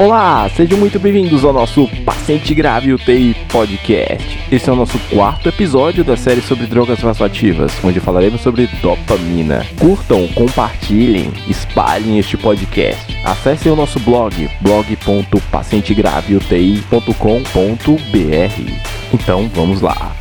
Olá, sejam muito bem-vindos ao nosso Paciente Grave UTI Podcast. Esse é o nosso quarto episódio da série sobre drogas vasoativas, onde falaremos sobre dopamina. Curtam, compartilhem, espalhem este podcast. Acessem o nosso blog, blog.pacientegraveuti.com.br. Então, vamos lá.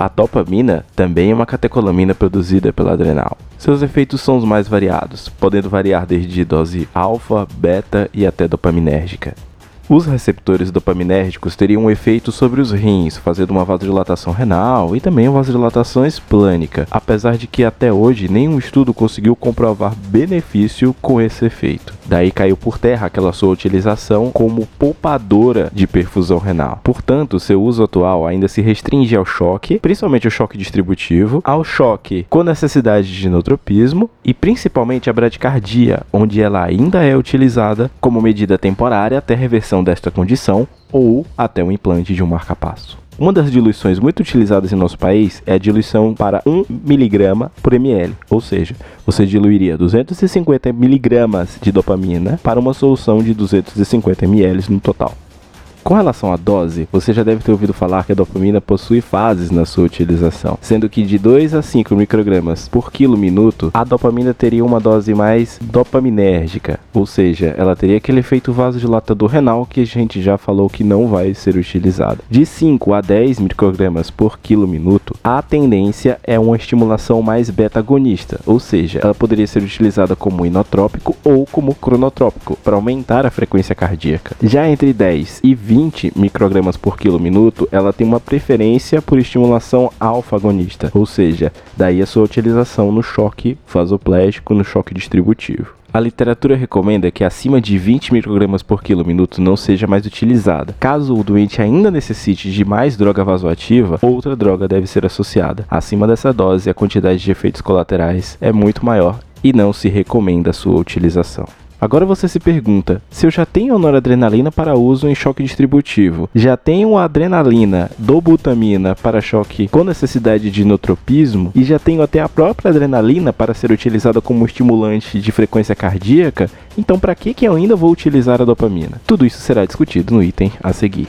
A dopamina também é uma catecolamina produzida pela adrenal. Seus efeitos são os mais variados, podendo variar desde dose alfa, beta e até dopaminérgica. Os receptores dopaminérgicos teriam um efeito sobre os rins, fazendo uma vasodilatação renal e também uma vasodilatação esplânica, apesar de que até hoje nenhum estudo conseguiu comprovar benefício com esse efeito. Daí caiu por terra aquela sua utilização como poupadora de perfusão renal. Portanto, seu uso atual ainda se restringe ao choque, principalmente ao choque distributivo, ao choque com necessidade de inotropismo e principalmente a bradicardia, onde ela ainda é utilizada como medida temporária até reversão desta condição ou até o implante de um marcapasso. Uma das diluições muito utilizadas em nosso país é a diluição para 1 mg por ml, ou seja, você diluiria 250 mg de dopamina para uma solução de 250 ml no total. Com relação à dose, você já deve ter ouvido falar que a dopamina possui fases na sua utilização, sendo que de 2 a 5 microgramas por quilo minuto, a dopamina teria uma dose mais dopaminérgica, ou seja, ela teria aquele efeito vasodilatador renal que a gente já falou que não vai ser utilizado. De 5 a 10 microgramas por quilo minuto, a tendência é uma estimulação mais beta-agonista, ou seja, ela poderia ser utilizada como inotrópico ou como cronotrópico para aumentar a frequência cardíaca. Já entre 10 e 20 microgramas por quilo minuto, ela tem uma preferência por estimulação alfa-agonista, ou seja, daí a sua utilização no choque vasoplégico, no choque distributivo. A literatura recomenda que acima de 20 microgramas por quilo minuto não seja mais utilizada. Caso o doente ainda necessite de mais droga vasoativa, outra droga deve ser associada. Acima dessa dose, a quantidade de efeitos colaterais é muito maior e não se recomenda a sua utilização. Agora você se pergunta: se eu já tenho noradrenalina para uso em choque distributivo, já tenho a adrenalina dobutamina para choque com necessidade de inotropismo e já tenho até a própria adrenalina para ser utilizada como estimulante de frequência cardíaca, então para que que eu ainda vou utilizar a dopamina? Tudo isso será discutido no item a seguir.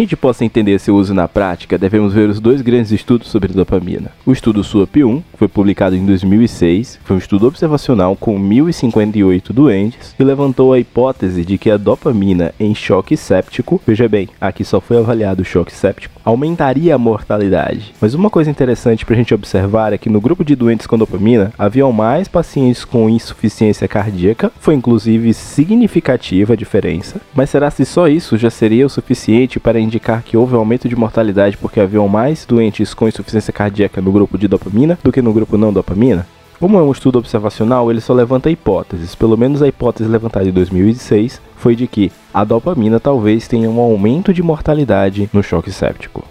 a gente possa entender seu uso na prática, devemos ver os dois grandes estudos sobre dopamina. O estudo SUAP-1, que foi publicado em 2006, foi um estudo observacional com 1.058 doentes e levantou a hipótese de que a dopamina em choque séptico, veja bem, aqui só foi avaliado o choque séptico, aumentaria a mortalidade. Mas uma coisa interessante para a gente observar é que no grupo de doentes com dopamina, haviam mais pacientes com insuficiência cardíaca, foi inclusive significativa a diferença, mas será se só isso já seria o suficiente para indicar que houve aumento de mortalidade porque haviam mais doentes com insuficiência cardíaca no grupo de dopamina do que no grupo não dopamina? Como é um estudo observacional, ele só levanta hipóteses. Pelo menos a hipótese levantada em 2006 foi de que a dopamina talvez tenha um aumento de mortalidade no choque séptico.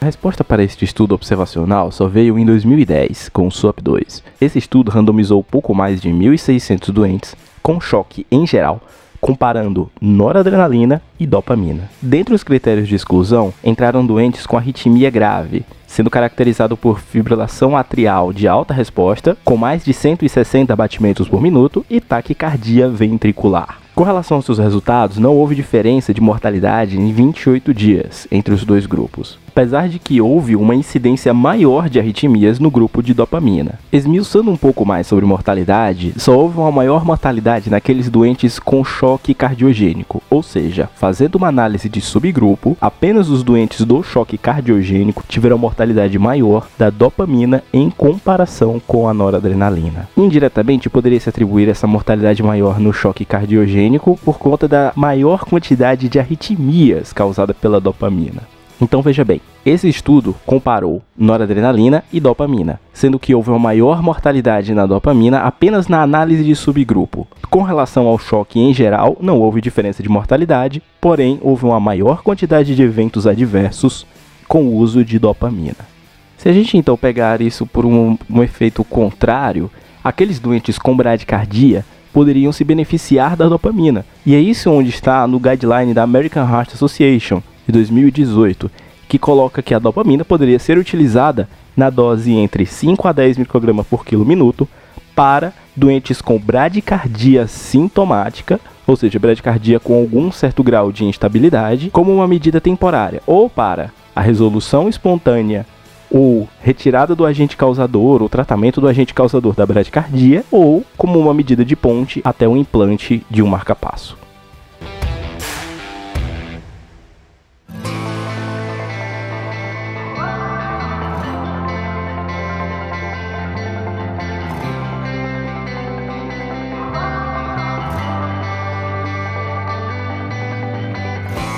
A resposta para este estudo observacional só veio em 2010, com o SUAP-2. Esse estudo randomizou pouco mais de 1.600 doentes com choque em geral comparando noradrenalina e dopamina. Dentre os critérios de exclusão, entraram doentes com arritmia grave, sendo caracterizado por fibrilação atrial de alta resposta, com mais de 160 batimentos por minuto e taquicardia ventricular. Com relação aos seus resultados, não houve diferença de mortalidade em 28 dias entre os dois grupos, apesar de que houve uma incidência maior de arritmias no grupo de dopamina. Esmiuçando um pouco mais sobre mortalidade, só houve uma maior mortalidade naqueles doentes com choque cardiogênico, ou seja, fazendo uma análise de subgrupo, apenas os doentes do choque cardiogênico tiveram mortalidade maior da dopamina em comparação com a noradrenalina. Indiretamente, poderia se atribuir essa mortalidade maior no choque cardiogênico por conta da maior quantidade de arritmias causada pela dopamina. Então veja bem, esse estudo comparou noradrenalina e dopamina, sendo que houve uma maior mortalidade na dopamina apenas na análise de subgrupo. Com relação ao choque em geral, não houve diferença de mortalidade, porém houve uma maior quantidade de eventos adversos com o uso de dopamina. Se a gente então pegar isso por um, um efeito contrário, aqueles doentes com bradicardia poderiam se beneficiar da dopamina. E é isso onde está no guideline da American Heart Association, de 2018, que coloca que a dopamina poderia ser utilizada na dose entre 5 a 10 microgramas por quilo minuto para doentes com bradicardia sintomática, ou seja, bradicardia com algum certo grau de instabilidade, como uma medida temporária, ou para a resolução espontânea ou retirada do agente causador, ou tratamento do agente causador da bradicardia, ou como uma medida de ponte até o implante de um marcapasso.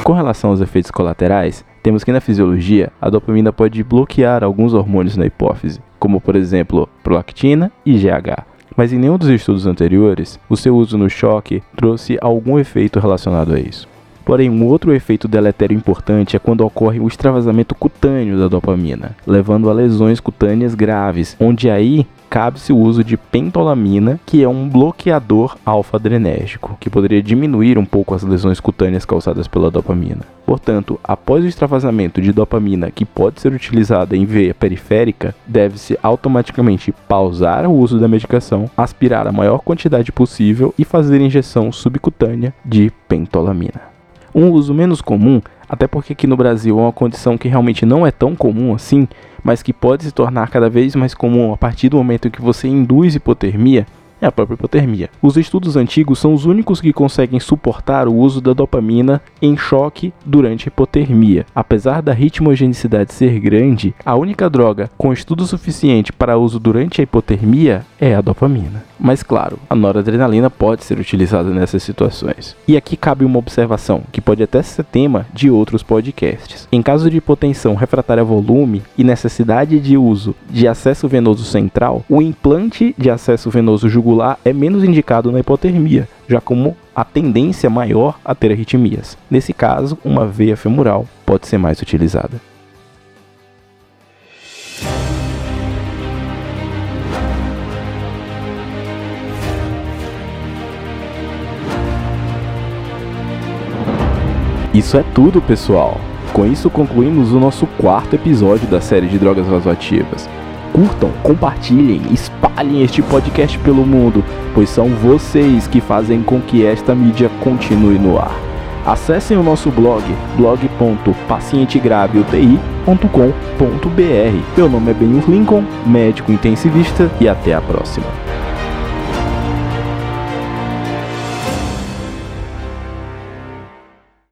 Com relação aos efeitos colaterais, temos que na fisiologia a dopamina pode bloquear alguns hormônios na hipófise, como por exemplo prolactina e GH. Mas em nenhum dos estudos anteriores, o seu uso no choque trouxe algum efeito relacionado a isso. Porém, um outro efeito deletério importante é quando ocorre o extravasamento cutâneo da dopamina, levando a lesões cutâneas graves, onde aí cabe-se o uso de pentolamina, que é um bloqueador alfa-adrenérgico, que poderia diminuir um pouco as lesões cutâneas causadas pela dopamina. Portanto, após o extravasamento de dopamina que pode ser utilizada em veia periférica, deve-se automaticamente pausar o uso da medicação, aspirar a maior quantidade possível e fazer injeção subcutânea de pentolamina. Um uso menos comum, até porque aqui no Brasil é uma condição que realmente não é tão comum assim, mas que pode se tornar cada vez mais comum a partir do momento em que você induz hipotermia, é a própria hipotermia. Os estudos antigos são os únicos que conseguem suportar o uso da dopamina em choque durante a hipotermia. Apesar da ritmogenicidade ser grande, a única droga com estudo suficiente para uso durante a hipotermia é a dopamina. Mas claro, a noradrenalina pode ser utilizada nessas situações. E aqui cabe uma observação, que pode até ser tema de outros podcasts. Em caso de hipotensão refratária volume e necessidade de uso de acesso venoso central, o implante de acesso venoso jugular é menos indicado na hipotermia, já como a tendência maior a ter arritmias. Nesse caso, uma veia femoral pode ser mais utilizada. Isso é tudo, pessoal. Com isso concluímos o nosso quarto episódio da série de drogas vasoativas. Curtam, compartilhem, espalhem este podcast pelo mundo, pois são vocês que fazem com que esta mídia continue no ar. Acessem o nosso blog, blog.pacientegraveUTI.com.br. Meu nome é Benhur Lincoln, médico intensivista, e até a próxima.